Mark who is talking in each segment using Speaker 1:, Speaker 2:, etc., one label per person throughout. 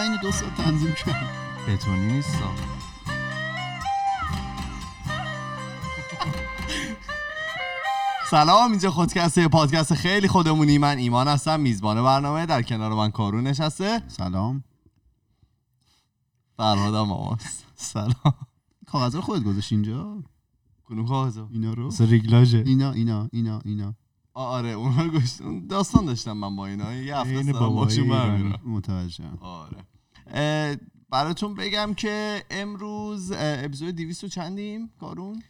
Speaker 1: من اینو دو ساعت تنظیم کردم.
Speaker 2: بتونی نیست
Speaker 3: سلام اینجا خودکسته پادکست خیلی خودمونی. من ایمان هستم میزبان برنامه در کنار من کارون نشسته.
Speaker 1: سلام.
Speaker 3: فرهادم ماماست
Speaker 1: سلام. کاغذ رو خودت گذاشت اینجا؟
Speaker 3: کنون کاغذو
Speaker 1: اینا رو.
Speaker 2: ریگلاژه.
Speaker 1: اینا اینا اینا اینا.
Speaker 3: آره اون رو داستان داشتم من با اینا. یه هفته باشون
Speaker 2: ایرانی.
Speaker 3: برمیرم.
Speaker 1: متوجهم.
Speaker 3: آره. براتون بگم که امروز اپیزود 200 و چندیم کارون؟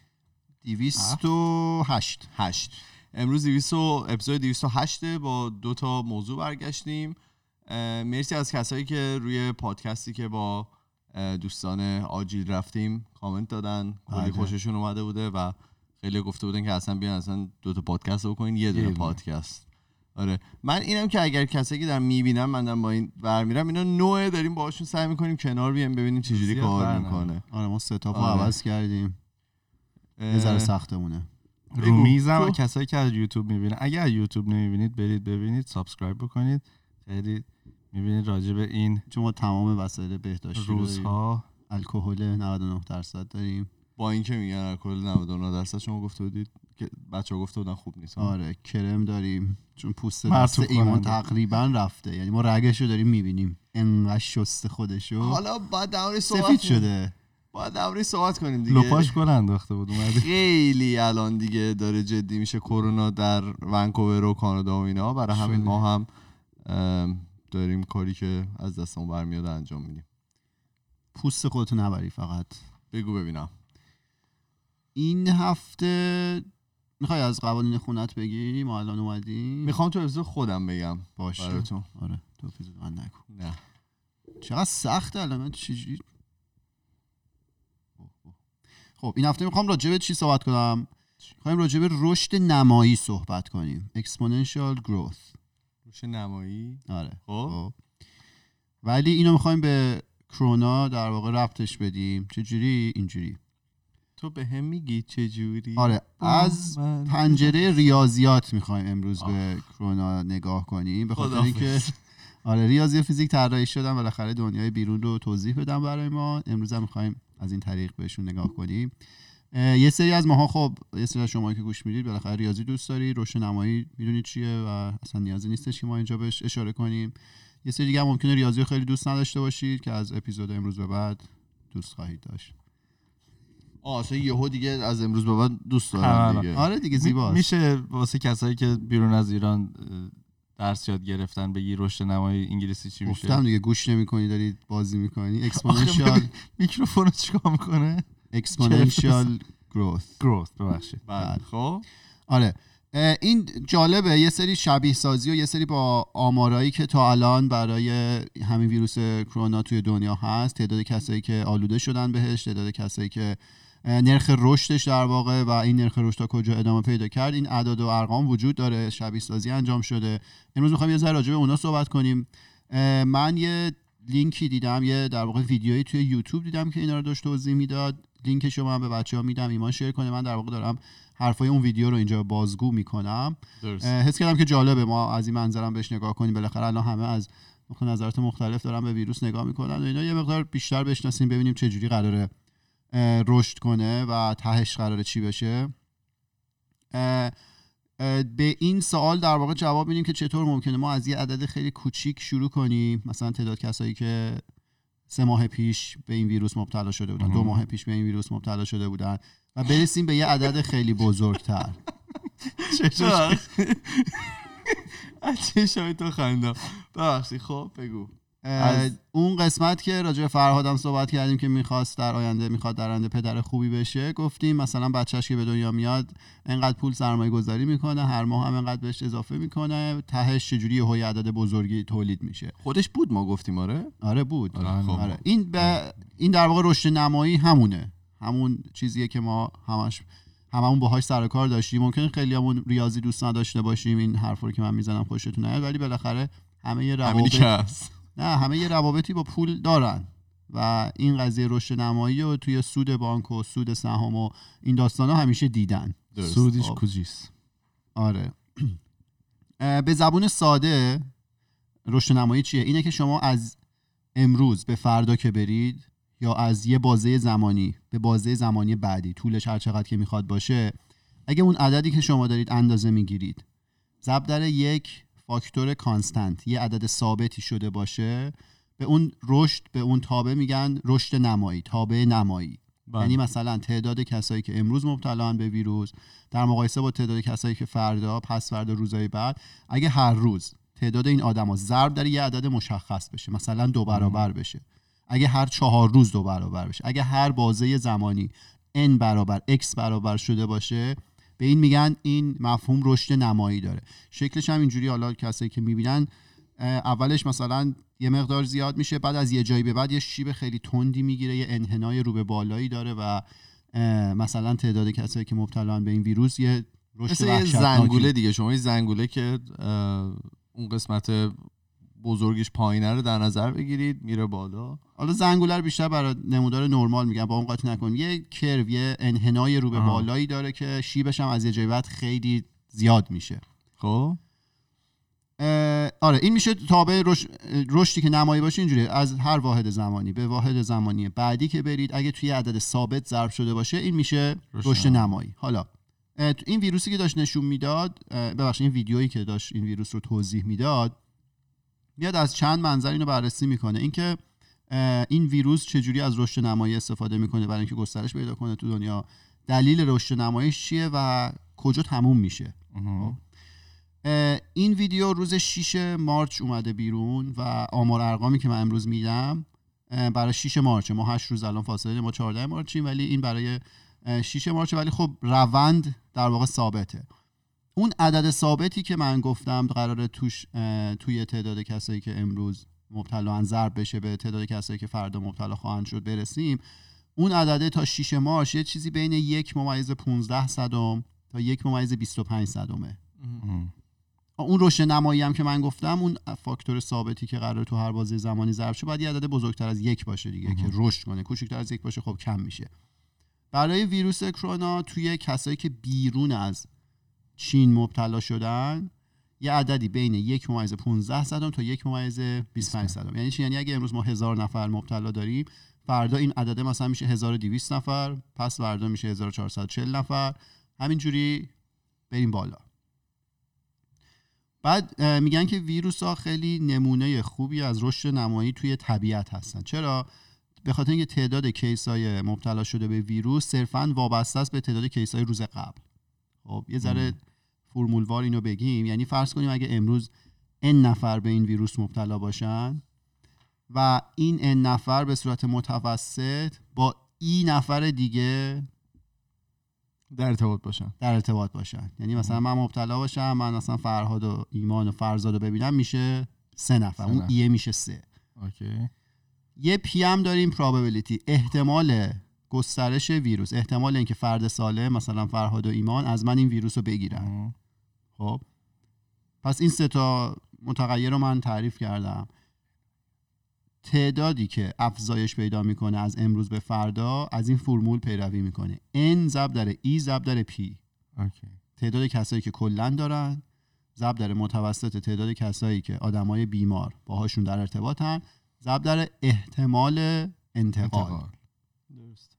Speaker 1: 208
Speaker 3: هشت. امروز 200 و- اپیزود 208 با دو تا موضوع برگشتیم. مرسی از کسایی که روی پادکستی که با دوستان آجیل رفتیم کامنت دادن. کلی
Speaker 1: بله.
Speaker 3: خوششون اومده بوده و خیلی گفته بودن که اصلا بیان اصلا دو تا پادکست بکنین یه دونه. پادکست. آره من اینم که اگر کسایی که دارن می‌بینن من دارم با این ور میرم اینا نوئه داریم باهاشون سعی می‌کنیم کنار بیایم ببینیم چجوری کار. می‌کنه
Speaker 1: آره ما setup رو
Speaker 3: آره.
Speaker 1: عوض کردیم یه ذره سختمونه.
Speaker 2: رو میزم کسایی که از یوتیوب می‌بینن اگر از یوتیوب نمی‌بینید برید ببینید subscribe بکنید خیلی می‌بینید راجع به این
Speaker 1: چون ما تمام وسایل بهداشتی.
Speaker 2: روزها
Speaker 1: الکل 99 درصد داریم
Speaker 3: با اینکه میگن الکل 99 درصد شما گفته بودید که بچه ها گفته بودن خوب نیست؟
Speaker 1: آره کرم داریم. چون پوست دست ایمان. تقریبا رفته. یعنی ما رگش رو داریم می‌بینیم. انقدر شسته خودشو.
Speaker 3: حالا درباره صحبت
Speaker 1: سفید. شده.
Speaker 3: باید درباره صحبت کنیم دیگه.
Speaker 2: لپاش گل انداخته بود اومدی
Speaker 3: خیلی الان دیگه داره جدی میشه. کرونا در ونکوور و کانادا و اینا. برای همین. ما هم داریم کاری که از دستمون برمیاد انجام میدیم.
Speaker 1: پوست خودتو نبری فقط.
Speaker 3: بگو ببینم.
Speaker 1: این هفته می‌خوای از قوانین خونت بگی ما الان اومدیم.
Speaker 3: می‌خوام تو اپیزود خودم بگم.
Speaker 1: باشه.
Speaker 3: براتون
Speaker 1: آره. تو اپیزود من نکن
Speaker 3: نه.
Speaker 1: چقدر سخته الان. من چجوری. خب این هفته می‌خوام راجع به چی صحبت کنم؟ می‌خوایم راجع به رشد نمایی صحبت کنیم. Exponential growth.
Speaker 3: روش نمایی؟
Speaker 1: آره.
Speaker 3: خب.
Speaker 1: خب. ولی اینو می‌خوایم به کرونا در واقع ربطش بدیم. چجوری؟ اینجوری.
Speaker 3: تو به هم میگی چجوری
Speaker 1: آره از؟ پنجره ریاضیات می‌خوایم امروز به کرونا نگاه کنیم به خاطر اینکه. آره ریاضی و فیزیک طراحی شدن بالاخره دنیای بیرون رو توضیح بدم برای ما. امروز هم می‌خوایم از این طریق بهشون نگاه کنیم. یه سری از ماها خب یه سری از شما که گوش می‌دید بالاخره ریاضی دوست دارید روشن نمایی می‌دونید چیه و اصلا نیازی نیستش که ما اینجا بهش اشاره کنیم. یه سری دیگه هم ممکنه ریاضی خیلی دوست نداشته باشید که از اپیزود امروز به بعد دوست خواهید داشت.
Speaker 3: آه یهو دیگه از امروز به بعد دوست دارم
Speaker 2: الان.
Speaker 3: دیگه.
Speaker 1: آره دیگه زیباست.
Speaker 2: میشه واسه کسایی که بیرون از ایران درس یاد گرفتن بگی رشد نمایی انگلیسی چی میشه؟
Speaker 1: گفتم دیگه گوش نمی‌کنی دارید بازی می‌کنی.
Speaker 2: exponential میکروفون رو چیکار می‌کنه؟
Speaker 1: exponential growth
Speaker 2: growth ببخشید.
Speaker 3: بله. خب.
Speaker 1: آره. این جالبه یه سری شبیه سازی و یه سری با آمارایی که تا الان برای همین ویروس کرونا توی دنیا هست تعداد کسایی که آلوده شدن بهش تعداد کسایی که نرخ رشدش در واقع و این نرخ رشد تا کجا ادامه پیدا کرد این اعداد و ارقام وجود داره شبیه سازی انجام شده. امروز می‌خوایم یه ذره راجع به اونا صحبت کنیم. من یه لینکی دیدم یه در واقع ویدیویی توی یوتیوب دیدم که اینا رو داشت توضیح می‌داد. لینکش رو من به بچه ها میدم ایمان شیر کنه. من در واقع دارم حرفای اون ویدیو رو اینجا بازگو می‌کنم.
Speaker 3: درست.
Speaker 1: حس کردم که جالبه. ما از این منظرم بهش نگاه کنیم. بالاخره الان همه از نظرات مختلف دارن به ویروس نگاه می‌کنن و اینا. یه مقدار بیشتر بشناسیم ببینیم چه جوری قراره رشد کنه و تهش قراره چی بشه. به این سوال در واقع جواب میدیم که چطور ممکنه ما از یه عدد خیلی کوچیک شروع کنیم. مثلا تعداد کسایی که سه ماه پیش به این ویروس مبتلا شده بودن دو. ماه پیش به این ویروس مبتلا شده بودن و برسیم به یه عدد خیلی بزرگتر.
Speaker 3: شاید تو خندم ببخشید خب بگو. از-
Speaker 1: اون قسمت که راجع به فرهادم صحبت کردیم که می‌خواست در آینده می‌خواد در آینده پدر خوبی بشه گفتیم مثلا بچهش که به دنیا میاد انقدر پول سرمایه گذاری می‌کنه هر ماه هم انقدر بهش اضافه می‌کنه تهش چجوری یه عدد بزرگی تولید میشه.
Speaker 3: خودش بود ما گفتیم آره؟
Speaker 1: آره بود.
Speaker 3: آره، خب.
Speaker 1: آره. این به این در واقع رشد نمایی همونه. همون چیزیه که ما همش هممون باهاش سر و کار داشتیم. ممکنه خیلی همون ریاضی دوست نداشته باشیم این حرفا رو که من می‌زنم خوشتون نیاد ولی بالاخره همه روابط نه همه یه روابطی با پول دارن. و این قضیه رشد نمایی رو توی سود بانک و سود سهام و این داستان ها همیشه دیدن.
Speaker 3: درست.
Speaker 2: سودیش
Speaker 1: خب.
Speaker 2: کوجیست
Speaker 1: آره. به زبون ساده رشد نمایی چیه؟ اینه که شما از امروز به فردا که برید یا از یه بازه زمانی به بازه زمانی بعدی طولش هر چقدر که می‌خواد باشه اگه اون عددی که شما دارید اندازه می‌گیرید ضرب در یک فاکتور کانستنت یه عدد ثابتی شده باشه به اون رشد به اون تابع میگن رشد نمایی تابع نمایی.
Speaker 2: بله.
Speaker 1: یعنی مثلا تعداد کسایی که امروز مبتلان به ویروس در مقایسه با تعداد کسایی که فردا پس فردا روزهای بعد اگه هر روز تعداد این آدما ضرب در یه عدد مشخص بشه مثلا دو برابر بشه. اگه هر چهار روز دو برابر بشه. اگه هر بازه زمانی n برابر x برابر شده باشه به این میگن این مفهوم رشد نمایی داره. شکلش هم اینجوری حالا کسایی که می‌بینن اولش مثلا یه مقدار زیاد میشه بعد از یه جایی به بعد یه شیب خیلی تندی می‌گیره یه انحنای رو به بالایی داره و مثلا تعداد کسایی که مبتلان به این ویروس یه رشد
Speaker 3: مثل یه زنگوله دیگه. شما یه زنگوله که اون قسمت بزرگش پایینه رو در نظر بگیرید میره بالا.
Speaker 1: حالا زنگوله رو بیشتر برای نمودار نرمال میگن با اون قاطی نکن یه کرو یه انحنای رو به. بالایی داره که شیبش هم از یه جایی بعد خیلی زیاد میشه.
Speaker 3: خب؟
Speaker 1: آره این میشه تابع رش- رشدی که نمایی باشه اینجوری از هر واحد زمانی به واحد زمانی بعدی که برید اگه توی عدد ثابت ضرب شده باشه این میشه
Speaker 2: رشد نمایی.
Speaker 1: حالا این ویروسی که داشت نشون می‌داد ببخشید این ویدیویی که داشت این ویروس رو توضیح می‌داد میاد از چند منظر اینو بررسی می‌کنه. اینکه این ویروس چجوری از رشد نمایی استفاده می‌کنه برای اینکه گسترش پیدا کنه تو دنیا. دلیل رشد نماییش چیه و کجا تموم میشه. اه، این ویدیو روز 6 مارچ اومده بیرون و آمار ارقامی که من امروز میدم برای 6 مارچ. ما 8 روز الان فاصله ما 14 مارچیم ولی این برای اه، 6 مارچ ولی خب روند در واقع ثابته. اون عدد ثابتی که من گفتم قراره توش توی تعداد کسایی که امروز مبتلا ضرب بشه به تعداد کسایی که فردا مبتلا خواهند شد برسیم اون عدده تا 6 مارچ یه چیزی بین یک ممیز 15 صدم تا یک ممیز 25 صدمه. اون رشد نمایی هم که من گفتم اون فاکتور ثابتی که قرار تو هر بازه زمانی ضرب شه باید یه عدد بزرگتر از یک باشه دیگه که رشد کنه. کوچکتر از یک باشه خب کم میشه. برای ویروس کرونا توی کسایی که بیرون از چین مبتلا شدن یه عددی بین یک ممیز 15 صدم تا یک ممیز 25 صدم. یعنی چی؟ یعنی اگه امروز ما هزار نفر مبتلا داریم فردا این عدده مثلا میشه 1200 نفر پس فردا میشه 1440 نفر. همینجوری بریم بالا. بعد میگن که ویروس ها خیلی نمونه خوبی از رشد نمایی توی طبیعت هستن. چرا؟ به خاطر اینکه تعداد کیس های مبتلا شده به ویروس صرفا وابسته است به تعداد کیس های روز قبل. خب یه ذره فرمولوار اینو بگیم. یعنی فرض کنیم اگه امروز n نفر به این ویروس مبتلا باشن و این n نفر به صورت متوسط با ای نفر دیگه
Speaker 3: در ارتباط باشن.
Speaker 1: در ارتباط باشن. یعنی مثلا من مبتلا باشم من مثلا فرهاد و ایمان و فرزاد رو ببینم میشه سه نفر.
Speaker 2: سه
Speaker 1: اون.
Speaker 2: E
Speaker 1: ئه میشه سه.
Speaker 2: okay.
Speaker 1: یه P هم داریم probability. احتمال گسترش ویروس. احتمال اینکه فرد سالم مثلا فرهاد و ایمان از من این ویروس رو بگیرن. خب. پس این سه تا متغیر رو من تعریف کردم. تعدادی که افزایش پیدا می‌کنه از امروز به فردا از این فرمول پیروی می‌کنه. N ضرب در e ضرب در p.
Speaker 2: okay.
Speaker 1: تعداد کسایی که کلا دارن ضرب در متوسط تعداد کسایی که آدمای بیمار باهاشون در ارتباطن ضرب در احتمال انتقال.
Speaker 2: انتقال.
Speaker 3: درست.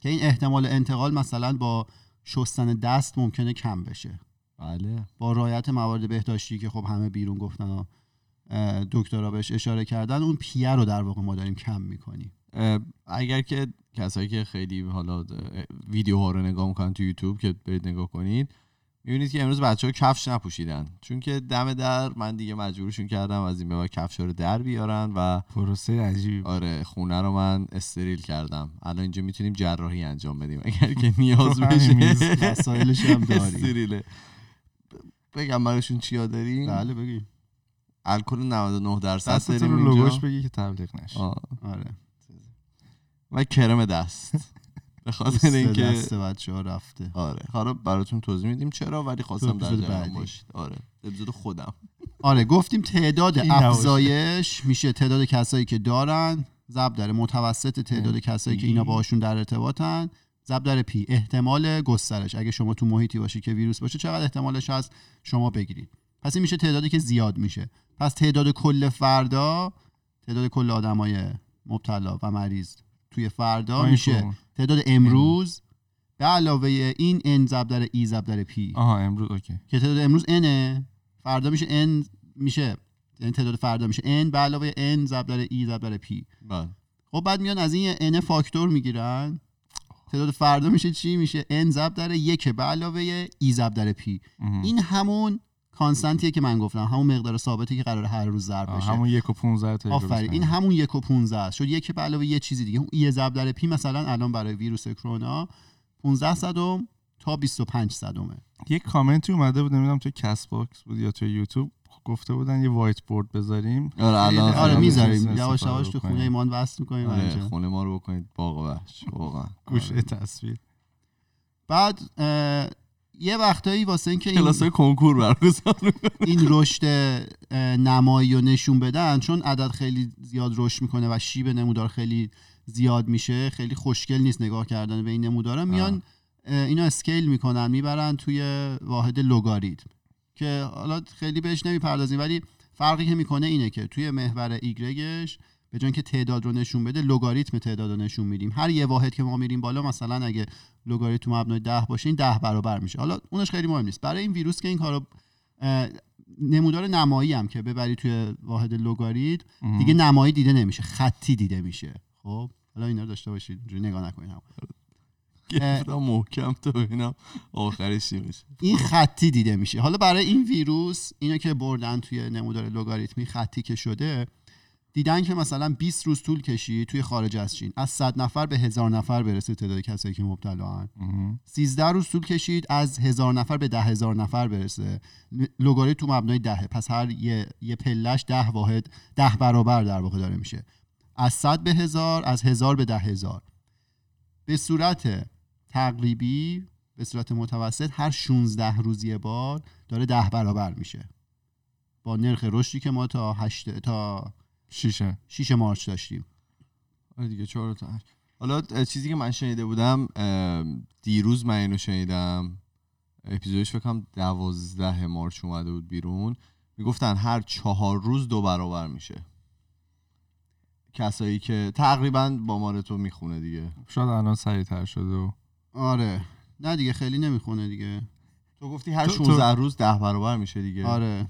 Speaker 1: که این احتمال انتقال مثلا با شستن دست ممکنه کم بشه.
Speaker 3: بله.
Speaker 1: با رعایت موارد بهداشتی که خب همه بیرون گفتن و اه، دکترها بهش اشاره کردن اون پیه رو در واقع ما داریم کم می‌کنیم.
Speaker 3: اگر که کسایی که خیلی حالا ویدیوها رو نگاه می‌کنن تو یوتیوب که برید نگاه کنید می‌بینید که امروز بچه ها کفش نپوشیدن. چون که دم در من دیگه مجبورشون کردم از این به بعد کفش رو در بیارن و
Speaker 2: پروسه عجیبی بود.
Speaker 3: آره خونه رو من استریل کردم. الان اینجا می‌تونیم جراحی انجام بدیم. اگر که نیاز بشه.
Speaker 1: وسایلش هم داریم.
Speaker 3: استریله. بگم براشون چیا داریم؟
Speaker 1: بله بگیم.
Speaker 3: الکل 99 درصد داریم اینجا.
Speaker 2: لوگوش بگی که تبلیغ نشه.
Speaker 1: آره.
Speaker 3: و کرم دست. به خاطر اینکه
Speaker 1: دست بچه ها رفته.
Speaker 3: آره. حالا براتون توضیح میدیم چرا ولی خواستم در جریان. باشید. آره. اپیزود خودم.
Speaker 1: آره گفتیم تعداد. افزایش میشه. تعداد کسایی که دارن ضرب در متوسط تعداد کسایی که اینا باهاشون در ارتباطن. ضرب در پی. احتمال گسترش. اگه شما تو محیطی باشی که ویروس باشه چقدر احتمالش هست؟ شما بگیرید. پس این میشه تعدادی که زیاد میشه. پس تعداد کل فردا تعداد کل آدمای مبتلا و مریض توی فردا میشه. تعداد امروز به علاوه این n ضرب در e ضرب در p
Speaker 2: آها امروز okay.
Speaker 1: که تعداد امروز n فردا میشه n میشه. یعنی تعداد فردا میشه n. به علاوه n ضرب در e ضرب در p
Speaker 3: بله.
Speaker 1: خب بعد میان از این n فاکتور می‌گیرن. تعداد فردا میشه چی؟ میشه n ضرب در یک به علاوه e ضرب در
Speaker 2: p.
Speaker 1: این همون constant یه که من گفتم همون مقدار ثابتی که قرار هر روز ضرب بشه.
Speaker 2: همون یک و پونزده تا
Speaker 1: آفرین این همون یک و 15 است. شد یک به علاوه یه چیزی دیگه. اون e ضرب در p مثلا الان برای ویروس کرونا 15 صدم تا 25 صدمه.
Speaker 2: یک کامنتی اومده بود نمی‌دونم توی Castbox بود یا توی یوتیوب. گفته بودن یه whiteboard بذاریم.
Speaker 3: آره الان
Speaker 1: آره می‌ذاریم. یواش یواش تو. خونه ایمان وصل می‌کنیم
Speaker 3: آره خونه ما رو بکنید. باغ وحش واقعا.
Speaker 2: گوشه
Speaker 3: آره.
Speaker 2: تصویر.
Speaker 1: بعد یه وقتایی واسه اینکه این,
Speaker 3: کلاس کنکور برگزار
Speaker 1: این رشد نمایی رو نشون بدن چون عدد خیلی زیاد رشد می‌کنه و شیب نمودار خیلی زیاد میشه خیلی خوشگل نیست نگاه کردن به این نمودارا میان اینو اسکیل می‌کنن می‌برن توی واحد لوگاریتم. که حالا خیلی بهش نمی‌پردازیم ولی فرقی که می‌کنه اینه که توی محور ایگرگش به جای اینکه تعداد رو نشون بده لوگاریتم تعداد رو نشون میدیم. هر یه واحد که ما میریم بالا مثلا اگه لوگاریتم مبنای ده باشه این ده برابر میشه. حالا اونش خیلی مهم نیست. برای این ویروس که این کارو نمودار نمایی هم که ببری توی واحد لوگاریتم دیگه نمایی دیده نمیشه. خطی دیده میشه. خب حالا اینا رو داشته باشید. اینجوری نگاه نکنید. هم.
Speaker 3: گرفتم محکم تا ببینم آخرش چی میشه.
Speaker 1: این خطی دیده میشه. حالا برای این ویروس اینو که بردن توی نمودار لوگاریتمی خطی که شده دیدن که مثلا 20 روز طول کشید توی خارج از چین. از 100 نفر به هزار نفر برسه تعداد کسایی که مبتلا هن. 13 روز طول کشید از هزار نفر به ده هزار نفر برسه. لوگاریتم تو مبنای دهه. پس هر یه, یه پلش ده واحد ده برابر در واقع داره میشه. از 100 به هزار از هزار به ده هزار. به صورت تقریبی به صورت متوسط هر 16 روز یه بار داره ده برابر میشه. با نرخ رشدی که ما تا 8 تا
Speaker 2: شیشه.
Speaker 1: 6 مارچ داشتیم.
Speaker 3: آره دیگه چهار تا هشت. حالا چیزی که من شنیده بودم دیروز من اینو شنیدم. اپیزودش فکر کنم دوازده مارچ اومده بود بیرون. می‌گفتن هر چهار روز دو برابر میشه. کسایی که تقریبا با مال تو می‌خونه دیگه.
Speaker 2: شاید الان سریعتر شده و
Speaker 1: آره. نه دیگه خیلی نمی‌خونه دیگه.
Speaker 3: تو گفتی هر
Speaker 2: تو- تو-
Speaker 3: 16 روز ده برابر میشه دیگه.
Speaker 1: آره.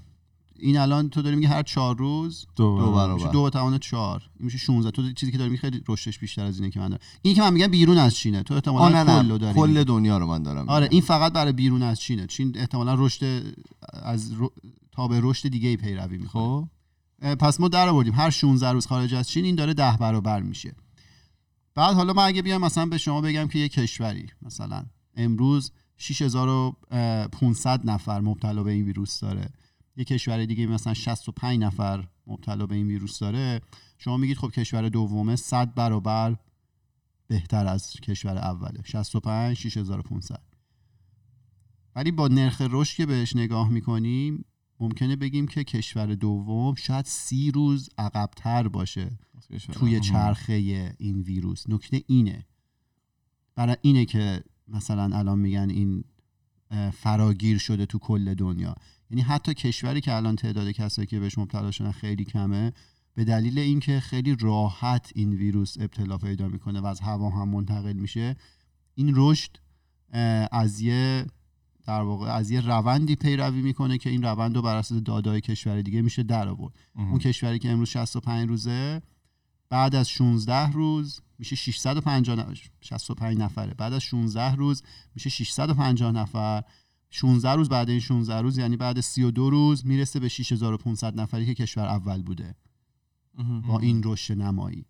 Speaker 1: این الان تو داری میگه هر چهار روز
Speaker 2: دو,
Speaker 3: دو برابر.
Speaker 1: میشه دو به توان چهار. این میشه 16 تو چیزی که داری میگه خیلی رشدش بیشتر از اینه که من دارم. این که من میگم بیرون از چینه. تو احتمالاً کل داری.
Speaker 3: کل دنیا رو من دارم
Speaker 1: آره. این فقط برای بیرون از چینه. چین احتمالا رشد از رو... تا به رشد دیگه ای پیروی می‌کنه.
Speaker 3: خب.
Speaker 1: پس ما در آوردیم. هر 16 روز خارج از چین این داره ده برابر میشه. بعد حالا من اگه بیام مثلا به شما بگم که یه کشوری مثلا امروز 6500 نفر مبتلا به این ویروس داره. یه کشور دیگه مثلا 65 نفر مبتلا به این ویروس داره. شما میگید خب کشور دومه 100 برابر بهتر از کشور اوله. 65 6500 ولی با نرخ رشد که بهش نگاه می‌کنیم ممکنه بگیم که کشور دوم شاید سی روز عقبتر باشه توی چرخه این ویروس. نکته اینه. برای اینه که مثلا الان میگن این فراگیر شده تو کل دنیا. یعنی حتی کشوری که الان تعداد کسایی که بهش مبتلا شدن خیلی کمه به دلیل اینکه خیلی راحت این ویروس ابتلا پیدا می‌کنه و از هوا هم منتقل میشه این رشد از یه در واقع از یه روندی پیروی می‌کنه که این روند رو بر اساس دادای کشور دیگه میشه در آورد. اون کشوری که امروز 65 روزه بعد از 16 روز میشه 650 نفر 65 نفره. بعد از 16 روز میشه 650 نفر. 16 روز بعد این 16 روز یعنی بعد 32 روز می‌رسه به 6500 نفری که کشور اول بوده. با این رشد نمایی.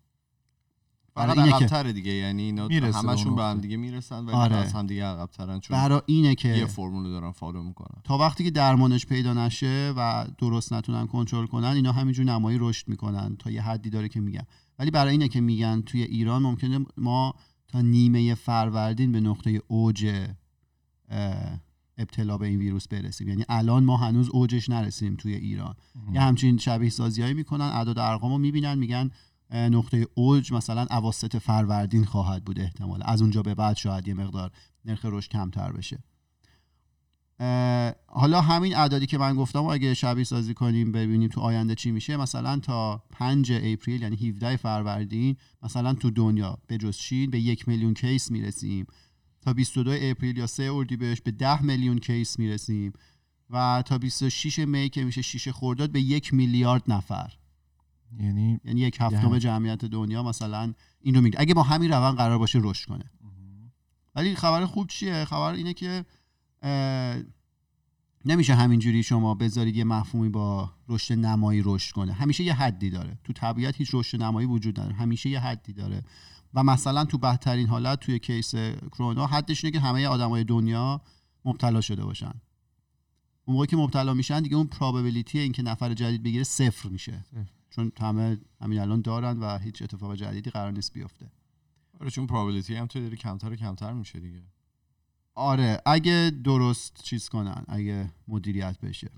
Speaker 3: فقط
Speaker 1: که-
Speaker 3: عقب‌تره دیگه. یعنی اینا همشون به هم. دیگه می‌رسن ولی
Speaker 1: آره.
Speaker 3: از هم دیگه عقب‌ترن چون
Speaker 1: برای اینه
Speaker 3: یه
Speaker 1: که
Speaker 3: فرمول رو دارن فالو می‌کنن.
Speaker 1: تا وقتی که درمانش پیدا نشه و درست نتونن کنترل کنن اینا همینجور نمایی رشد می‌کنن تا یه حدی داره که میگم ولی برای اینه که میگن توی ایران ممکنه ما تا نیمه فروردین به نقطه اوج ابتلا به این ویروس برسیم. یعنی الان ما هنوز اوجش نرسیدیم توی ایران. یه همچین شبیه سازیایی می‌کنن اعداد ارقام رو می‌بینن میگن نقطه اوج مثلا اواسط فروردین خواهد بود احتمال از اونجا به بعد شاید یه مقدار نرخ رشد کمتر بشه. حالا همین اعدادی که من گفتم و اگه شبیه سازی کنیم ببینیم تو آینده چی میشه مثلا تا 5 April یعنی 17 فروردین مثلا تو دنیا به جز چین به یک میلیون case می‌رسیم. تا 22 April یا 3 اردیبهشت به 10 میلیون case می‌رسیم. و تا 26 May که میشه 6 خرداد به یک میلیارد نفر.
Speaker 2: یعنی
Speaker 1: یعنی یک هفتم. جمعیت دنیا مثلا این رو میگه. اگه با همین روند قرار باشه رشد کنه. ولی خبر خوب چیه؟ خبر اینه که نمیشه همینجوری شما بذارید یه مفهومی با رشد نمایی رشد کنه. همیشه یه حدی داره. تو طبیعت هیچ رشد نمایی وجود نداره. همیشه یه حدی داره. و مثلا تو بدترین حالت توی کیس کرونا حدش اینه که همه آدمای دنیا مبتلا شده باشن. اون موقع که مبتلا میشن دیگه اون پراببلیتی اینکه نفر جدید بگیره صفر میشه. چون همه همین الان دارن و هیچ اتفاق جدیدی قرار نیست بیفته.
Speaker 3: آره چون پراببلیتی هم تو داره کمتر و کمتر میشه دیگه.
Speaker 1: آره اگه درست چیز کنن اگه مدیریت بشه.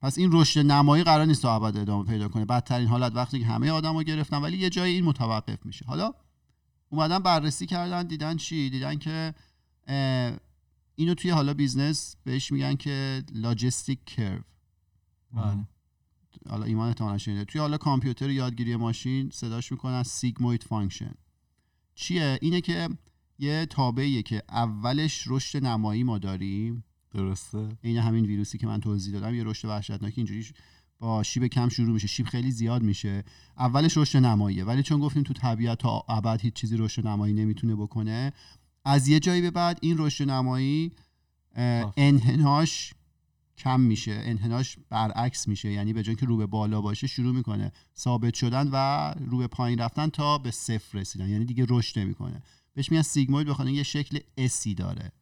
Speaker 1: پس این رشد نمایی قرار نیست تا ابد ادامه پیدا کنه. بدترین حالت وقتی که همه آدمو گرفتن ولی یه جایی این متوقف میشه. حالا اومدن بررسی کردن دیدن چی؟ دیدن که اینو توی حالا business بهش میگن که logistic curve
Speaker 2: هم.
Speaker 1: حالا ایمان احتمالاً شنیده. توی حالا کامپیوتر یادگیری ماشین صداش می‌کنن sigmoid function. چیه؟ اینه که یه تابعیه که اولش رشد نمایی ما داریم.
Speaker 3: درسته.
Speaker 1: این همین ویروسی که من توضیح دادم. یه رشد وحشتناکی اینجوری با شیب کم شروع میشه. شیب خیلی زیاد میشه. اولش رشد نماییه. ولی چون گفتیم تو طبیعت تا ابد هیچ چیزی رشد نمایی نمی‌تونه بکنه از یه جایی به بعد این رشد نمایی. انحناش کم میشه انحناش برعکس میشه. یعنی به جای که رو به بالا باشه شروع می‌کنه ثابت شدن و رو به پایین رفتن تا به صفر رسیدن. یعنی دیگه رشد نمی‌کنه. بهش میگن sigmoid بخاطر یه شکل S ی داره.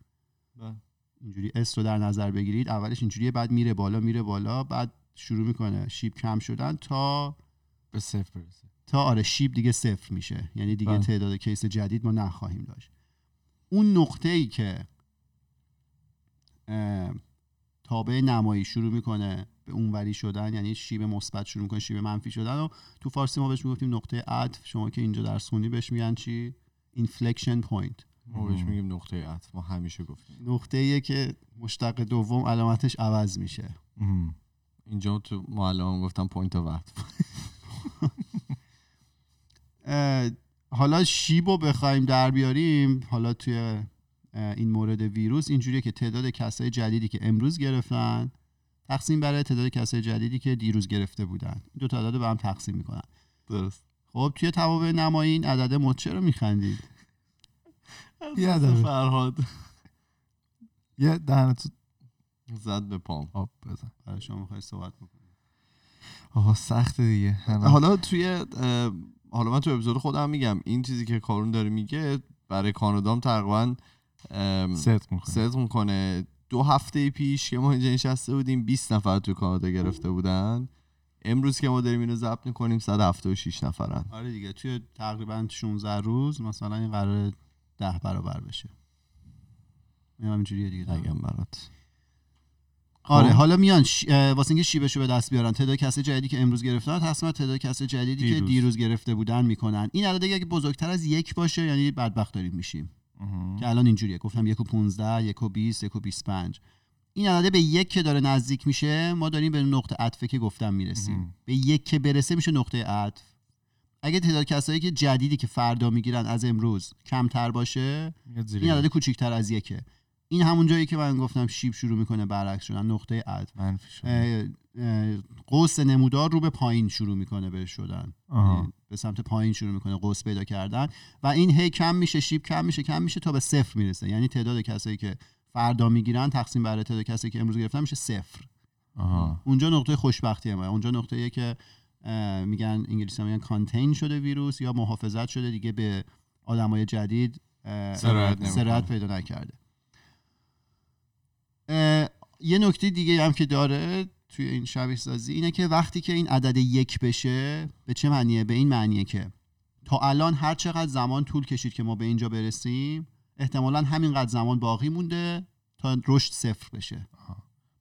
Speaker 3: بله.
Speaker 1: اینجوری S رو در نظر بگیرید. اولش اینجوریه بعد میره بالا میره بالا بعد شروع می‌کنه شیب کم شدن تا
Speaker 2: به صفر برسه.
Speaker 1: تا آره شیب دیگه صفر میشه. یعنی دیگه
Speaker 2: بله.
Speaker 1: تعداد case جدید ما نخواهیم داشت. اون نقطه ای که تابع نمایی شروع می‌کنه به اونوری شدن یعنی شیب مثبت شروع می‌کنه شیب منفی شدن و تو فارسی ما بهش می‌گفتیم نقطه عطف. شما که اینجا درس خوندی بهش میگن چی؟ اینفلکشن پوینت
Speaker 3: ما بهش. میگیم نقطه عطف. ما همیشه گفتیم.
Speaker 1: نقطه ایه که مشتق دوم علامتش عوض میشه.
Speaker 3: اینجا تو معلم گفتم پوینت و عطف.
Speaker 1: حالا شیب رو بخوایم در بیاریم حالا توی این مورد ویروس اینجوریه که تعداد کسای جدیدی که امروز گرفتن تقسیم برای تعداد کسای جدیدی که دیروز گرفته بودن. این دو تا عدد به هم تقسیم می‌کنن.
Speaker 3: درست.
Speaker 1: خب توی توابع نمایی این عدد مد چرا میخندید؟
Speaker 2: یادمه.
Speaker 3: فرهاد.
Speaker 2: یه دهنتو
Speaker 3: زد به پام.
Speaker 2: آب بزن.
Speaker 1: برای شما می‌خوای صحبت بکنید
Speaker 2: آقا سخت دیگه.
Speaker 3: حالا توی حالا من تو اپیزود خودم میگم این چیزی که کارون داره میگه برای کانادام تقریبا
Speaker 2: صدق می‌کنه
Speaker 3: صدق می‌کنه دو هفته پیش که ما اینجا نشسته بودیم 20 نفر تو کانادا گرفته بودن امروز که ما داریم اینو ضبط می‌کنیم 176 نفرن
Speaker 1: آره دیگه توی تقریبا 16 روز مثلا این قرار ده برابر بشه این همینجوریه دیگه.
Speaker 3: نگم برات
Speaker 1: آره
Speaker 2: خب.
Speaker 1: حالا میان ش... واسه اینکه شیبشو به دست بیارن تعداد کسی جدیدی که امروز گرفتن بر تعداد کسی جدیدی که
Speaker 2: دیروز.
Speaker 1: دیروز گرفته بودن می‌کنن این عدد اگه بزرگتر از یک باشه یعنی بدبخت داریم میشیم. که الان اینجوریه. گفتم یک و 15 یک و 20 یک و 25 این عدده به یک که داره نزدیک میشه ما داریم به نقطه عطفه که گفتم می‌رسیم. به یک که برسه میشه نقطه عطف. اگه تعداد کسایی که جدیدی که فردا می‌گیرن از امروز کمتر باشه این عدد کوچیکتر از یکه. این همون جایی که من گفتم شیب شروع می‌کنه برعکس شدن نقطه اه، قوس نمودار رو به پایین شروع می‌کنه به شدن. یعنی به سمت پایین شروع می‌کنه قوس پیدا کردن و این هی کم میشه شیب کم میشه کم میشه تا به صفر می‌رسه. یعنی تعداد کسایی که فردا می‌گیرن تقسیم بر تعداد کسایی که امروز گرفتن میشه صفر.
Speaker 2: آها.
Speaker 1: اونجا نقطه خوشبختی ما. اونجا نقطه که میگن انگلیسی میگن کانتین شده ویروس یا محافظت شده دیگه به آدمای جدید.
Speaker 3: سرایت
Speaker 1: پیدا نکرده. یه نکته دیگه هم که داره توی این شبیه سازی اینه که وقتی که این عدد یک بشه به چه معنیه؟ به این معنیه که تا الان هر چقدر زمان طول کشید که ما به اینجا برسیم احتمالا همینقدر زمان باقی مونده تا رشد صفر بشه.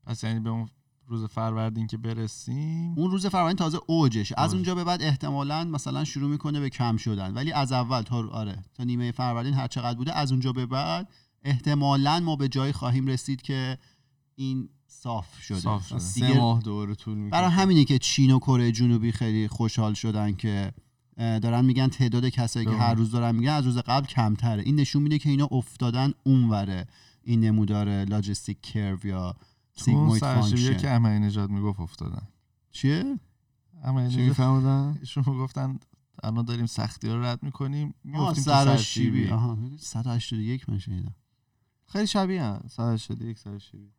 Speaker 2: پس یعنی به اون روز فروردین که برسیم؟
Speaker 1: اون روز فروردین تازه اوجشه از. اونجا به بعد احتمالا مثلا شروع می‌کنه به کم شدن. ولی از اول تا آره تا نیمه فروردین هر چقدر بوده از اونجا به بعد احتمالا ما به جایی خواهیم رسید که این صاف شده.
Speaker 2: صاف شده.
Speaker 3: سه ماه دوره طول می‌کشه.
Speaker 1: برای همینه که چین و کره جنوبی خیلی خوشحال شدن که دارن میگن تعداد کسایی که. هر روز دارن میگن از روز قبل کمتره. این نشون میده که اینا افتادن اونوره. این نمودار لاجستیک کرو یا سیگموید
Speaker 2: سرشیبیه که
Speaker 1: فانکشن
Speaker 2: احمدی نژاد می‌گفت افتادن.
Speaker 1: چیه؟
Speaker 3: چی
Speaker 2: نژاد
Speaker 3: میفهمودن؟
Speaker 2: ایشون گفتن الان داریم سختی ها رو رد می‌کنیم.
Speaker 1: آه
Speaker 2: میفتیم تو
Speaker 1: سراشیبی
Speaker 2: سرشیبی.
Speaker 1: آها 181 من شنیدم.
Speaker 3: خیلی شبیه هم. سر شده یک سر شبیه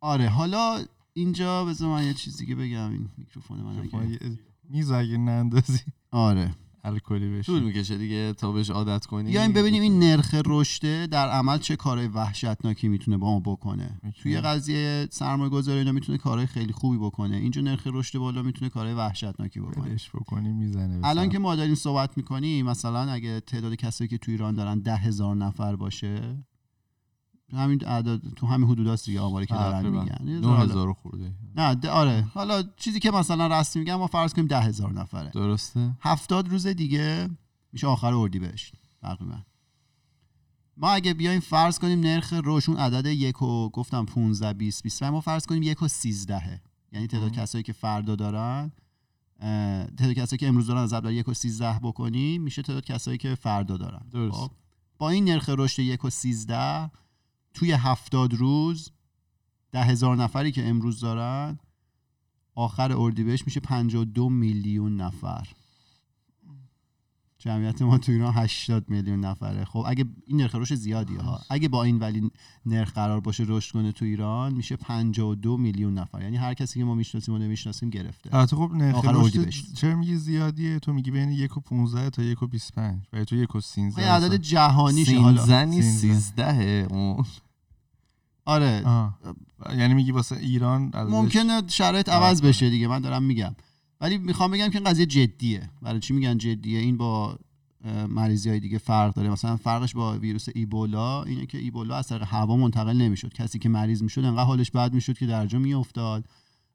Speaker 1: آره حالا اینجا بذار من یه چیزی که بگم. این میکروفون من
Speaker 2: یه میز اگه نندازی.
Speaker 1: آره.
Speaker 2: الکلی
Speaker 3: طول
Speaker 2: بشی
Speaker 3: می‌کشه دیگه تا بهش عادت کنی.
Speaker 1: بیایم ببینیم این نرخ رشده در عمل چه کارهای وحشتناکی می‌تونه با ما بکنه.
Speaker 2: می‌تونه.
Speaker 1: توی قضیه سرمایه گذاری اینا می‌تونه کارهای خیلی خوبی بکنه. اینجا نرخ رشد بالا می‌تونه کارهای وحشتناکی بکنه.
Speaker 2: بکنی می‌زنه
Speaker 1: الان. که ما داریم صحبت می‌کنیم مثلا اگه تعداد کسایی که تو ایران دارن ده هزار نفر باشه همین اعداد تو همین حدوداست دیگه آماری که دارن میگن. یه
Speaker 3: نه
Speaker 1: حالا-
Speaker 3: هزار خورده.
Speaker 1: نه ده- آره. حالا چیزی که مثلا رسمی میگن ما فرض کنیم ده هزار نفره.
Speaker 3: درسته؟
Speaker 1: هفتاد روز دیگه میشه آخر اردیبهشت تقریبا. ما اگه بیایم فرض کنیم نرخ روشون عدد یک و گفتم 15 20 25 ما فرض کنیم یک و 13 یعنی تعداد. کسایی که فردا دارن تعداد کسایی که امروز دارن از بر یک و 13 بکنیم میشه تعداد کسایی که فردا دارن.
Speaker 3: درست.
Speaker 1: خب؟ با این نرخ رشد یک و 13 توی هفتاد روز ده هزار نفری که امروز دارن آخر اردیبهشت میشه 52 میلیون نفر. جمعیت ما تو ایران 80 میلیون نفره. خب اگه این نرخ رشد زیادیه ها. اگه با این ولی نرخ قرار باشه رشد کنه تو ایران میشه 52 میلیون نفر. یعنی هر کسی که ما می‌شناسیم و نمی‌شناسیم گرفته.
Speaker 2: البته خب نرخ رشد. چرا میگی زیادیه؟ تو میگی بین یک و 15 تا یک و 25 و تو یک و 13
Speaker 1: این عدد جهانیشه حالا
Speaker 3: سینزنی
Speaker 2: سینزن.
Speaker 3: سیزدهه اون.
Speaker 1: آره.
Speaker 2: آه. یعنی میگی واسه ایران
Speaker 1: ممکنه شرایط. عوض بشه دیگه. من دارم میگم. ولی می‌خوام بگم که این قضیه جدیه. برای چی میگن جدیه؟ این با مریضی های دیگه فرق داره. مثلا فرقش با ویروس ایبولا اینه که ایبولا از طریق هوا منتقل نمی‌شد. کسی که مریض می‌شد انقدر حالش بد می‌شد که درجا میافتاد.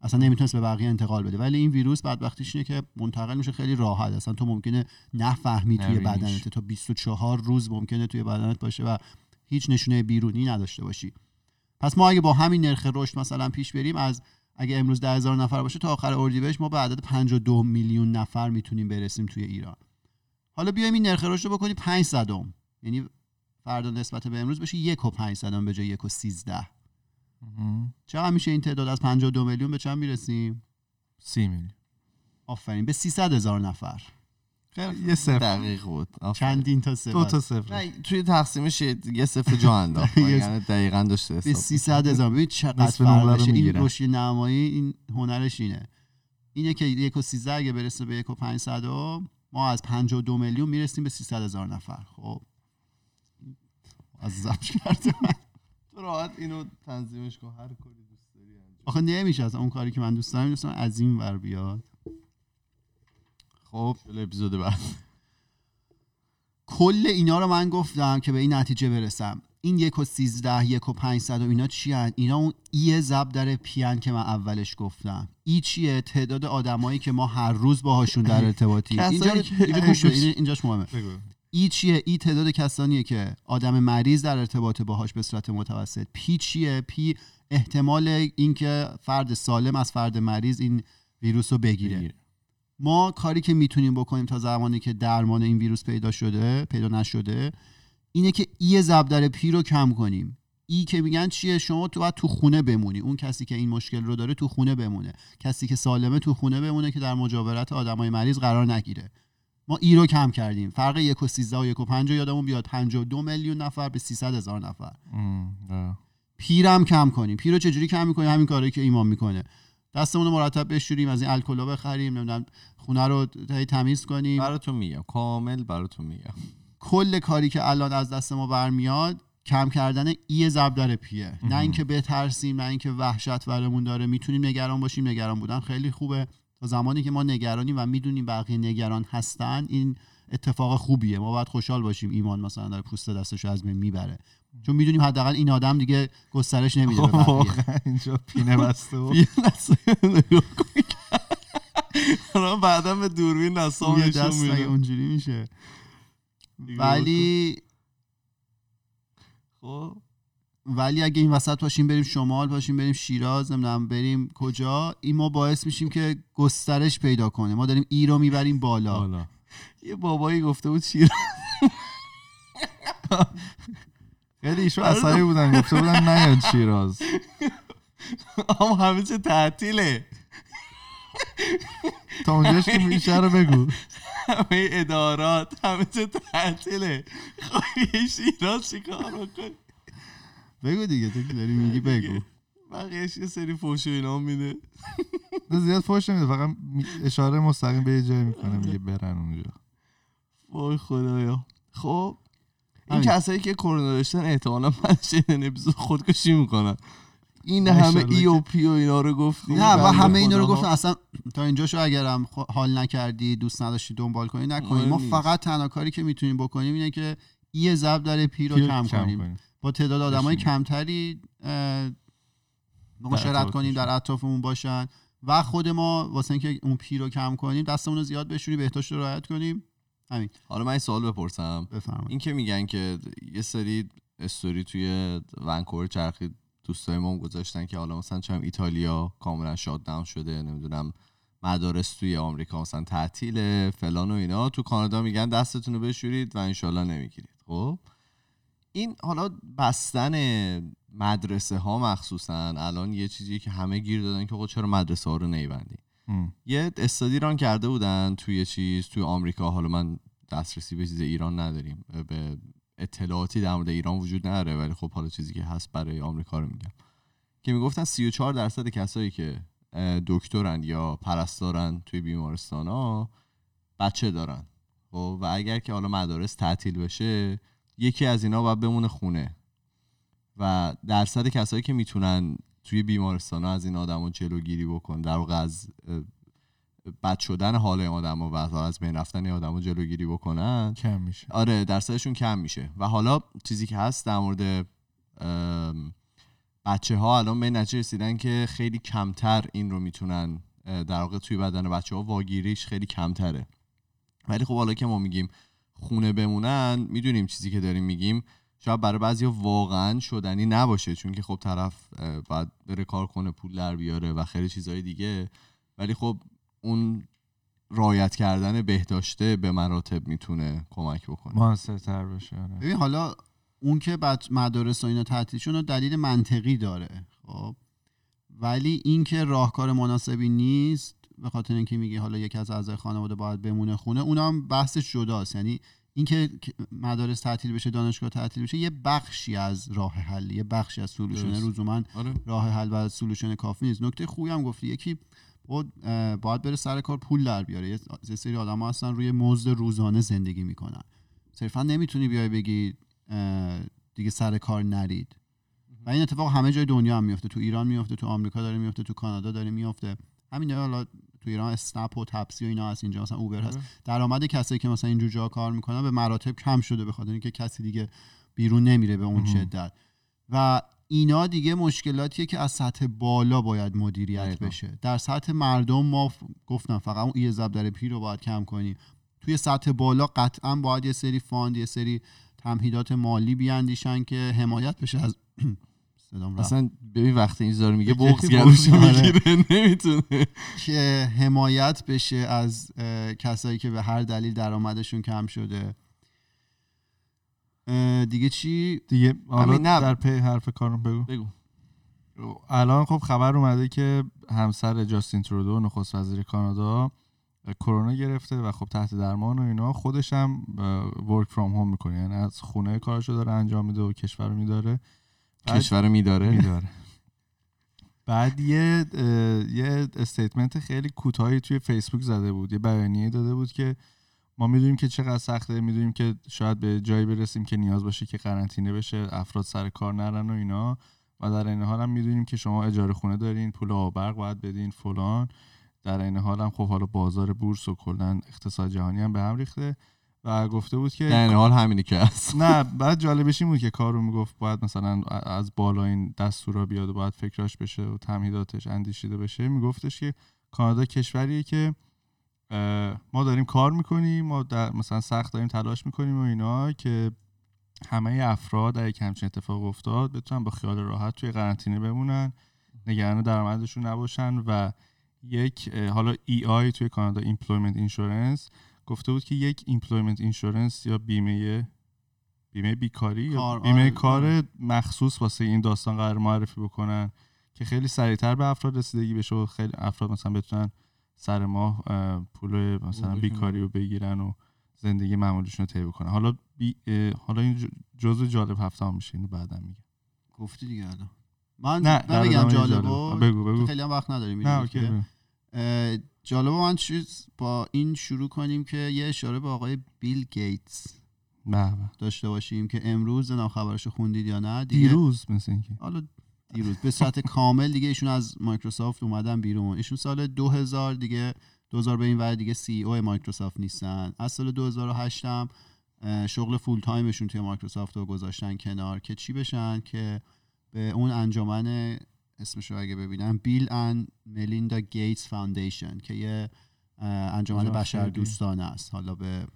Speaker 1: اصلا نمی‌تونست به بقیه انتقال بده. ولی این ویروس بدبختیش اینه که منتقل میشه خیلی راحت. اصلا تو ممکنه نفهمی توی. بدنت. تا 24 روز ممکنه توی بدنت باشه و هیچ نشونه بیرونی نداشته باشی. پس ما اگه با همین نرخ رشد مثلا پیش بریم از اگه امروز ده هزار نفر باشه تا آخر اردیبهشت ما به عدد 52 میلیون نفر می‌تونیم برسیم توی ایران. حالا بیایم این نرخ رشد رو بکنیم 5 صدم. یعنی فردا نسبت به امروز بشه یک و 5 صدم به جای یک و 13
Speaker 2: مهم.
Speaker 1: چقدر میشه این تعداد؟ از 52 میلیون به چند می‌رسیم؟
Speaker 2: سی میلیون.
Speaker 1: آفرین به 300 هزار نفر.
Speaker 2: یه صفر.
Speaker 3: دقیق بود.
Speaker 1: چندین تا
Speaker 2: دو
Speaker 1: صفر
Speaker 2: تا صفر.
Speaker 3: نه توی تقسیمش یه صفر جا انداخت. یعنی دقیقا داشته
Speaker 1: به
Speaker 3: حساب
Speaker 1: 300 هزار. ببین چقدر این. رشد نمایی این هنرش اینه. اینه که یک و 13 اگه برسه به یک و 500 ما از 52 میلیون می‌رسیم به 300 هزار نفر. خب. از زبش کرده
Speaker 3: تو راحت اینو تنظیمش کن. هر کاری دوست داری.
Speaker 1: آخه نمیشه. از اون کاری که من دوست دارم دوست دارم از این ور بیاد.
Speaker 3: خب اپیزود بعد.
Speaker 1: کل اینا رو من گفتم که به این نتیجه برسم. این یک و سیزده یک و پنجصد و اینا چی هن؟ اینا اون ای زب در پیان که من اولش گفتم. ای چیه؟ تعداد آدمایی که ما هر روز باهاشون در ارتباطیم.
Speaker 3: کسایی
Speaker 1: اینجا اینجاش مهمه. ای چیه؟ ای تعداد کسانیه که آدم مریض در ارتباط باهاش به صورت متوسط. پی چیه؟ پی احتمال اینکه فرد سالم از فرد مریض این ویروس رو بگیره.
Speaker 3: بگیره.
Speaker 1: ما کاری که می‌تونیم بکنیم تا زمانی که درمان این ویروس پیدا شده پیدا نشده اینه که ای زب در پی رو کم کنیم. ای که میگن چیه؟ شما تو باید تو خونه بمونی. اون کسی که این مشکل رو داره تو خونه بمونه. کسی که سالمه تو خونه بمونه که در مجاورت آدمای مریض قرار نگیره. ما ای رو کم کردیم. فرق یک و 13 و یک و 5 یادمون بیاد. 52 میلیون نفر به 300 هزار نفر. پیرم کم کنیم. پیر رو چجوری کم می‌کنیم همین کاری که ایمان می‌کنه. دستمون رو مرتب بشوریم از این الکلا بخریم نمی‌دونم خونه رو تمیز کنیم.
Speaker 3: براتون میگم کامل براتون میگم.
Speaker 1: کل کاری که الان از دست ما برمیاد کم کردن ای ضرب در پیه. نه اینکه بترسیم نه اینکه وحشت برمون داره. می‌تونیم نگران باشیم. نگران بودن خیلی خوبه. تا زمانی که ما نگرانیم و می‌دونیم بقیه نگران هستن این اتفاق خوبیه. ما باید خوشحال باشیم. ایمان مثلا داره پوست دستش از بین می‌بره. چون می‌دونیم حداقل این آدم دیگه گسترش نمیده به
Speaker 2: اینجا پینه بسته و
Speaker 3: بعدا به دوربین دستام نشون میده.
Speaker 1: اونجوری میشه. ولی
Speaker 3: خب
Speaker 1: ولی اگه این وسط باشیم بریم شمال باشیم بریم شیراز نمی‌دونم بریم کجا این ما باعث میشیم که گسترش پیدا کنه. ما داریم ای رو می‌بریم بالا.
Speaker 3: یه بابایی گفته بود شیر
Speaker 2: خیلی ایشون عصبی بودن گفته بودن نیاد شیراز.
Speaker 3: اما همه چه تعطیله.
Speaker 2: تا اونجاش که میشه رو بگو.
Speaker 3: همه ادارات همه چه تعطیله. خب یه شیراز چی کار بکنی؟
Speaker 1: بگو دیگه تو که داری میگی بگو.
Speaker 3: بقیهش یه سری فوش و اینا میده.
Speaker 2: زیاد فوش نمیده فقط اشاره مستقیم به یه جایی می‌کنه میگه برن اونجا.
Speaker 3: وای خدایا. خب این. کسایی که کرونا داشتن احتمالا من شنیدن اپیزود خودکشی می‌کنن این همه ای و پی و اینا رو گفتی
Speaker 1: نه و
Speaker 3: بنده
Speaker 1: همه اینا رو. گفتم اصلا تا اینجاشو اگرم حال نکردی دوست نداشتی دنبال کنی نکنی
Speaker 3: مهم
Speaker 1: ما. فقط تنها کاری که می‌تونیم بکنیم اینه که یه ضرب در پی رو کم کنیم با تعداد آدمای. کمتری
Speaker 2: اطرافش
Speaker 1: کنیم در. اطرافمون باشن و خود ما واسه اینکه اون پی رو کم کنیم دستمون رو زیاد بشوریم بهداشت رو رعایت کنیم همین.
Speaker 3: حالا من سوال بپرسم.
Speaker 1: بفرمایید.
Speaker 3: این که میگن که یه سری استوری توی ونکوور چرخی دوستای ما گذاشتن که حالا مثلا چم ایتالیا کاملا شادداون شده نمی‌دونم مدارس توی آمریکا مثلا تعطیله فلان و اینا. تو کانادا میگن دستتون رو بشورید و انشالله نمی‌گیرید. خب؟ این حالا بستن مدرسه ها مخصوصا الان یه چیزی که همه گیر دادن که آقا چرا مدرسه ها رو نمیبندی یه استادی ران کرده بودن توی چیز توی آمریکا. حالا من دسترسی به چیز ایران نداریم. به اطلاعاتی در مورد ایران وجود نداره ولی خب حالا چیزی که هست برای آمریکا رو میگم. که می‌گفتن 34 درصد کسایی که دکترن یا پرستارن توی بیمارستان ها بچه دارن. خب و اگر که حالا مدارس تعطیل بشه یکی از اینا باید بمونه خونه. و درصد کسایی که می‌تونن توی بیمارستان از این آدما جلوگیری بکن. در واقع از بد شدن حال این آدم و از بین رفتن این آدم جلوگیری بکنن.
Speaker 2: کم میشه.
Speaker 3: آره درصدشون کم میشه. و حالا چیزی که هست در مورد بچه ها الان به نتیجه رسیدن که خیلی کمتر این رو می‌تونن در واقع توی بدن بچه ها واگیریش خیلی کمتره. ولی خب حالا که ما میگیم خونه بمونن می‌دونیم چیزی که داریم میگیم. شاید برای بعضی واقعا شدنی نباشه چون که خب طرف باید بره کار کنه پول در بیاره و خیلی چیزهای دیگه. ولی خب اون رایت کردن بهداشته به مراتب می‌تونه کمک بکنه.
Speaker 2: موثرتر بشه آره.
Speaker 1: ببین حالا اون که بعد مدارس و اینا تعطیل شون دلیل منطقی داره خب. ولی اینکه راهکار مناسبی نیست به خاطر اینکه میگی حالا یکی از اعضای خانواده باید بمونه خونه اونم بحثش جداست. یعنی اینکه که مدارس تعطیل بشه دانشگاه تعطیل بشه یه بخشی از راه حل یه بخشی از سولوشن. روزومن
Speaker 3: آره.
Speaker 1: راه حل و سولوشن کافی نیست. نکته خوبی هم گفتی یکی باید بره سر کار پول در بیاره. یه سری آدم هستن روی مزد روزانه زندگی می‌کنن. صرفا نمی‌تونی بیای بگی دیگه سر کار نرید. و این اتفاق همه جای دنیا هم میفته تو ایران میفته تو آمریکا داره میفته تو کانادا داره میفته همین حالا تو ایران اسنپ و تپسی و اینا هست اینجا مثلا اوبر هست. درآمد کسایی که مثلا اینجور جا کار می‌کنن به مراتب کم شده به خاطر اینکه کسی دیگه بیرون نمیره به اون. شدت. و اینا دیگه مشکلاتیه که از سطح بالا باید مدیریت. بشه. در سطح مردم ما ف- گفتم فقط اون یه در پی رو باید کم کنیم. توی سطح بالا قطعا باید یه سری فاند یه سری تمهیدات مالی بیاندیشن که حمایت بشه از صدام رفت.
Speaker 3: اصلا ببین وقتی این داره میگه بغض گلوشو. می‌گیره. نمی‌تونه.
Speaker 1: که حمایت بشه از کسایی که به هر دلیل درآمدشون کم شده. دیگه چی؟
Speaker 2: دیگه حالا. در پی حرف کارم بگو.
Speaker 3: بگو.
Speaker 2: الان خب خبر اومده که همسر جاستین ترودو نخست وزیر کانادا کرونا گرفته و خب تحت درمان و اینا. خودش هم ورک فرام هوم می‌کنه. یعنی از خونه کارشو داره انجام میده و کشور رو میداره.
Speaker 3: کشور میداره.
Speaker 2: میداره. بعد یه یه استیتمنت خیلی کوتاهی توی فیسبوک زده بود یه بیانیه داده بود که ما می‌دونیم که چقدر سخته می‌دونیم که شاید به جایی برسیم که نیاز باشه که قرنطینه بشه افراد سر کار نرن و اینا. و در این حال هم می‌دونیم که شما اجاره خونه دارین پول آب برق باید بدین فلان. در این حال هم خب حالا بازار بورس و کلا اقتصاد جهانی هم به هم ریخته. و گفته بود که
Speaker 3: در حال همینی که هست.
Speaker 2: نه بعد جالبش این بود که کارو می‌گفت باید مثلا از بالا این دستورا بیاد و باید فکراش بشه و تمهیداتش اندیشیده بشه. میگفتش که کانادا کشوریه که ما داریم کار می‌کنیم ما در مثلا سخت داریم تلاش می‌کنیم و اینا که همه افراد یک همچین اتفاق افتاد بتونن با خیال راحت توی قرنطینه بمونن نگران درآمدشون نباشن و یک حالا ای آی توی کانادا ایمپلویمنت اینشورنس گفته بود که یک ایمپلویمنت اینشورنس یا بیمه بیمه بیکاری یا بیمه
Speaker 1: آره.
Speaker 2: کار مخصوص واسه این داستان قرار معرفی بکنن که خیلی سریعتر به افراد رسیدگی بشه و خیلی افراد مثلا بتونن سر ماه پول مثلا بیکاری رو بگیرن و زندگی معمولیشون رو طی بکنن. حالا بی حالا این جزء جالب هفته هم میشه اینو بعدا میگم.
Speaker 1: گفتی دیگه الان. من
Speaker 2: نه
Speaker 1: بگم جالب.
Speaker 2: بگو بگو.
Speaker 1: خیلی هم وقت نداریم
Speaker 2: نه اوکی
Speaker 1: جالب من چیز با این شروع کنیم که یه اشاره به آقای بیل گیتس
Speaker 2: بله
Speaker 1: داشته باشیم که امروز نام خبرش خوندید یا نه؟ دیگه
Speaker 2: دیروز مثل اینکه.
Speaker 1: حالا دیروز. به صورت کامل دیگه ایشون از مایکروسافت اومدن بیرون. ایشون سال 2000 دیگه 2000 به این ور دیگه سی او مایکروسافت نیستن. از سال 2008 هم شغل فول تایمشون توی مایکروسافت رو گذاشتن کنار که چی بشن؟ که به اون انجمن اسمش رو اگه ببینم. بیل ان ملیندا گیتس فاندیشن که یه انجمن بشر دوستانه است. حالا به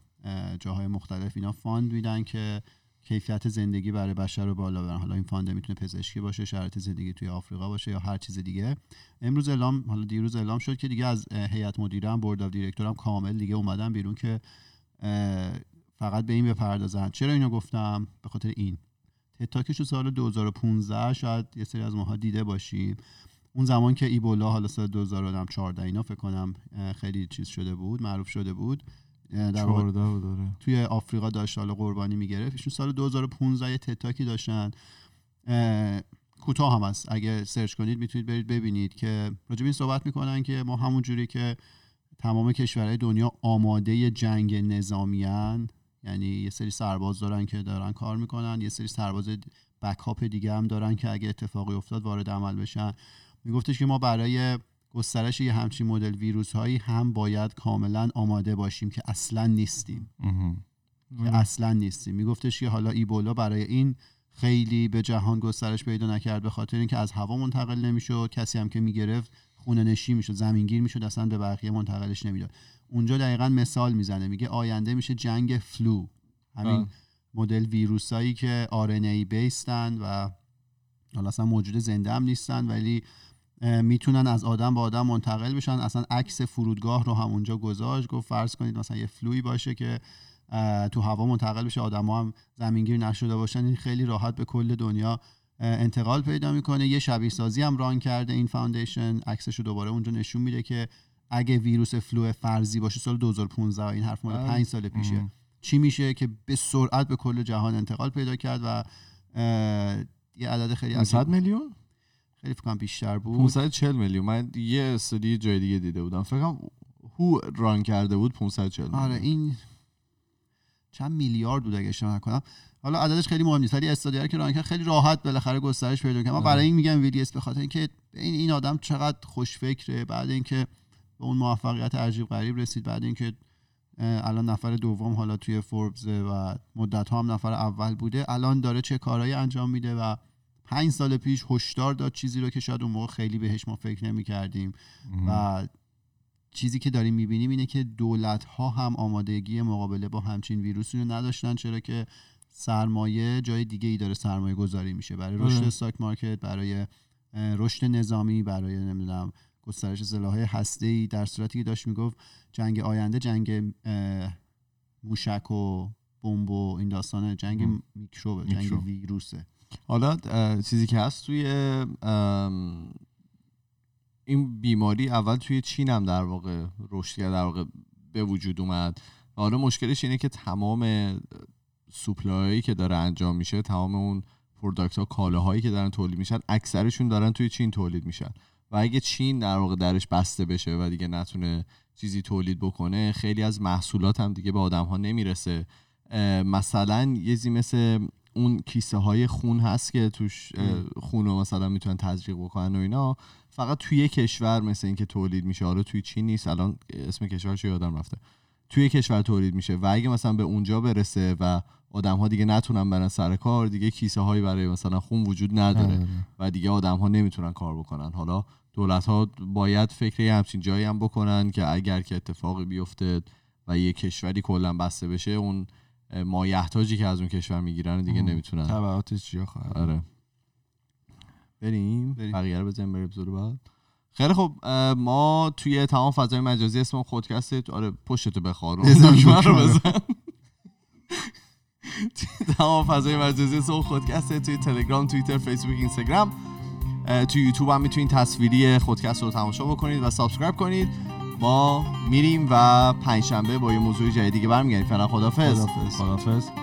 Speaker 1: جاهای مختلف اینا فاند میدن که کیفیت زندگی برای بشر رو بالا برن. حالا این فاند می‌تونه پزشکی باشه شرایط زندگی توی آفریقا باشه یا هر چیز دیگه. امروز اعلام حالا دیروز اعلام شد که دیگه از هیئت مدیره هم بورد اف هم کامل دیگه اومدن بیرون که فقط به این بپردازن. چرا اینو گفتم؟ به خاطر این. تتاکش تو سال 2015 شاید یه سری از ماها دیده باشیم. اون زمان که ایبولا حالا سال 2014 اینا فکر کنم خیلی چیز شده بود معروف شده بود.
Speaker 2: در بود
Speaker 1: توی آفریقا داشت حالا قربانی می‌گرفت. ایشون سال 2015 یه تتاکی داشتن. کوتاه هم هست. اگه سرچ کنید می‌تونید برید ببینید که راجب این صحبت می‌کنن که ما همون جوری که تمام کشورهای دنیا آماده جنگ نظامیان یعنی یه سری سرباز دارن که دارن کار می‌کنن یه سری سرباز بکاپ دیگه هم دارن که اگه اتفاقی افتاد وارد عمل بشن. میگفتش که ما برای گسترش یه همچین مدل ویروس هایی هم باید کاملا آماده باشیم که اصلا نیستیم. که اصلا نیستیم. میگفتش که حالا ایبولا برای این خیلی به جهان گسترش پیدا نکرد به خاطر اینکه از هوا منتقل نمی‌شد. کسی هم که می‌گرفت خونه نشی می‌شد زمینگیر می‌شد اصلا به بقیه منتقلش نمی‌داد. اونجا دقیقا مثال می‌زنه. میگه آینده میشه جنگ فلو همین مدل ویروسایی که RNA بیستن و حالا اصلا موجود زنده هم نیستن ولی می‌تونن از آدم به آدم منتقل بشن. اصلا عکس فرودگاه رو هم اونجا گذاشت گفت فرض کنید مثلا یه فلوی باشه که تو هوا منتقل بشه آدم هم زمینگیر نشده باشن. این خیلی راحت به کل دنیا انتقال پیدا می‌کنه. یه شبیه سازی هم ران کرده این فاندیشن عکسش رو دوباره اونجا نشون میده که اگه ویروس فلو فرضی باشه سال 2015 این حرف مال 5 سال پیشه. چی میشه که به سرعت به کل جهان انتقال پیدا کرد و یه عدد خیلی
Speaker 3: 500 میلیون؟
Speaker 1: خیلی فکر بیشتر بود.
Speaker 3: 540 میلیون. من یه استادی جای دیگه دیده بودم. فکر کنم هو ران کرده بود 540 میلیون.
Speaker 1: آره این چند میلیارد بود اگه اشتباه نکنم. حالا عددش خیلی مهم نیست ولی استادیار که ران کرد خیلی راحت بالاخره گسترش پیدا کرد. من برای این میگم ویلیس به خاطر اینکه این این آدم چقدر خوشفکره بعد اینکه به اون موفقیت عجیب غریب رسید. بعد اینکه الان نفر دوم حالا توی فوربز و مدت ها هم نفر اول بوده. الان داره چه کارهایی انجام میده و پنج سال پیش هشدار داد چیزی رو که شاید اون موقع خیلی بهش ما فکر نمی کردیم و چیزی که داریم می‌بینیم اینه که دولت ها هم آمادگی مقابله با همچین ویروسی رو نداشتن چرا که سرمایه جای دیگه ای داره سرمایه گذاری میشه. برای رشد استاک مارکت برای رشد نظامی برای نمی‌دونم گسترش سلاح هسته ای در صورتی که داشت می‌گفت جنگ آینده جنگ موشک و بمب و این داستانه جنگ میکروب جنگ ویروسه.
Speaker 3: حالا چیزی که هست توی این بیماری اول توی چین هم در واقع رشد کرد در واقع به وجود اومد. حالا مشکلش اینه که تمام سوپلایی که داره انجام میشه تمام اون پروداکت ها کالاهایی که دارن تولید میشن اکثرشون دارن توی چین تولید میشن. و اگه چین در واقع درش بسته بشه و دیگه نتونه چیزی تولید بکنه خیلی از محصولات هم دیگه به آدم ها نمی‌رسه مثلا یه زی مثل اون کیسه های خون هست که توش خون رو مثلا می‌تونن تزریق بکنن و اینا. فقط توی کشور مثل اینکه تولید میشه. آره توی چین نیست الان اسم کشورش یادم رفته. توی کشور تولید میشه و اگه مثلا به اونجا برسه و آدم ها دیگه نتونن برن سر کار دیگه کیسه هایی برای مثلا خون وجود نداره و دیگه آدم ها نمی‌تونن کار بکنن. حالا دولت ها باید فکر همچین جایی هم بکنن که اگر که اتفاقی بیفته و یه کشوری کلا بسته بشه اون مایحتاجی که از اون کشور می‌گیرن دیگه. نمی‌تونن.
Speaker 2: تبعاتش چیا خواهد
Speaker 3: آره. بریم. بقیه رو بزنیم بریم اپیزود بعد. خیلی خب ما توی تمام فضای مجازی اسم خودکست آره پشتتو دکمه رو. بزن. تمام فضای مجازی اسم خودکسته توی تلگرام توییتر فیسبوک اینستاگرام. توی یوتیوب هم می‌تونید تصویری خودکست رو تماشا بکنید و سابسکرایب کنید. ما میریم و پنجشنبه با یه موضوع جدیدی که برمیگردیم. فعلا خدافظ
Speaker 1: خداحافظ.
Speaker 2: خدافظ